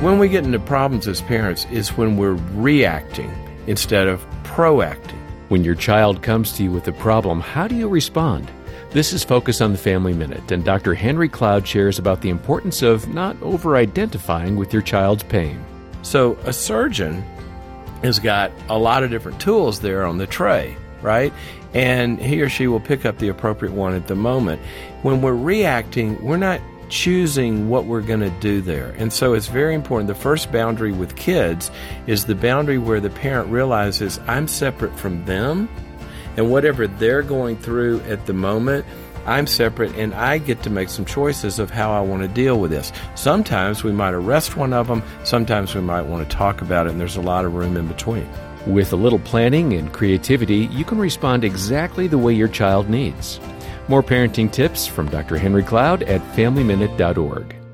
When we get into problems as parents is when we're reacting instead of proacting. When your child comes to you with a problem, how do you respond? This is Focus on the Family Minute, and Dr. Henry Cloud shares about the importance of not over identifying with your child's pain. So, a surgeon has got a lot of different tools there on the tray, right? And he or she will pick up the appropriate one at the moment. When we're reacting, we're not choosing what we're going to do there. And so it's very important. The first boundary with kids is the boundary where the parent realizes I'm separate from them and whatever they're going through at the moment. I'm separate and I get to make some choices of how I want to deal with this. Sometimes we might arrest one of them, sometimes we might want to talk about it, and there's a lot of room in between. With a little planning and creativity, you can respond exactly the way your child needs. More parenting tips from Dr. Henry Cloud at FamilyMinute.org.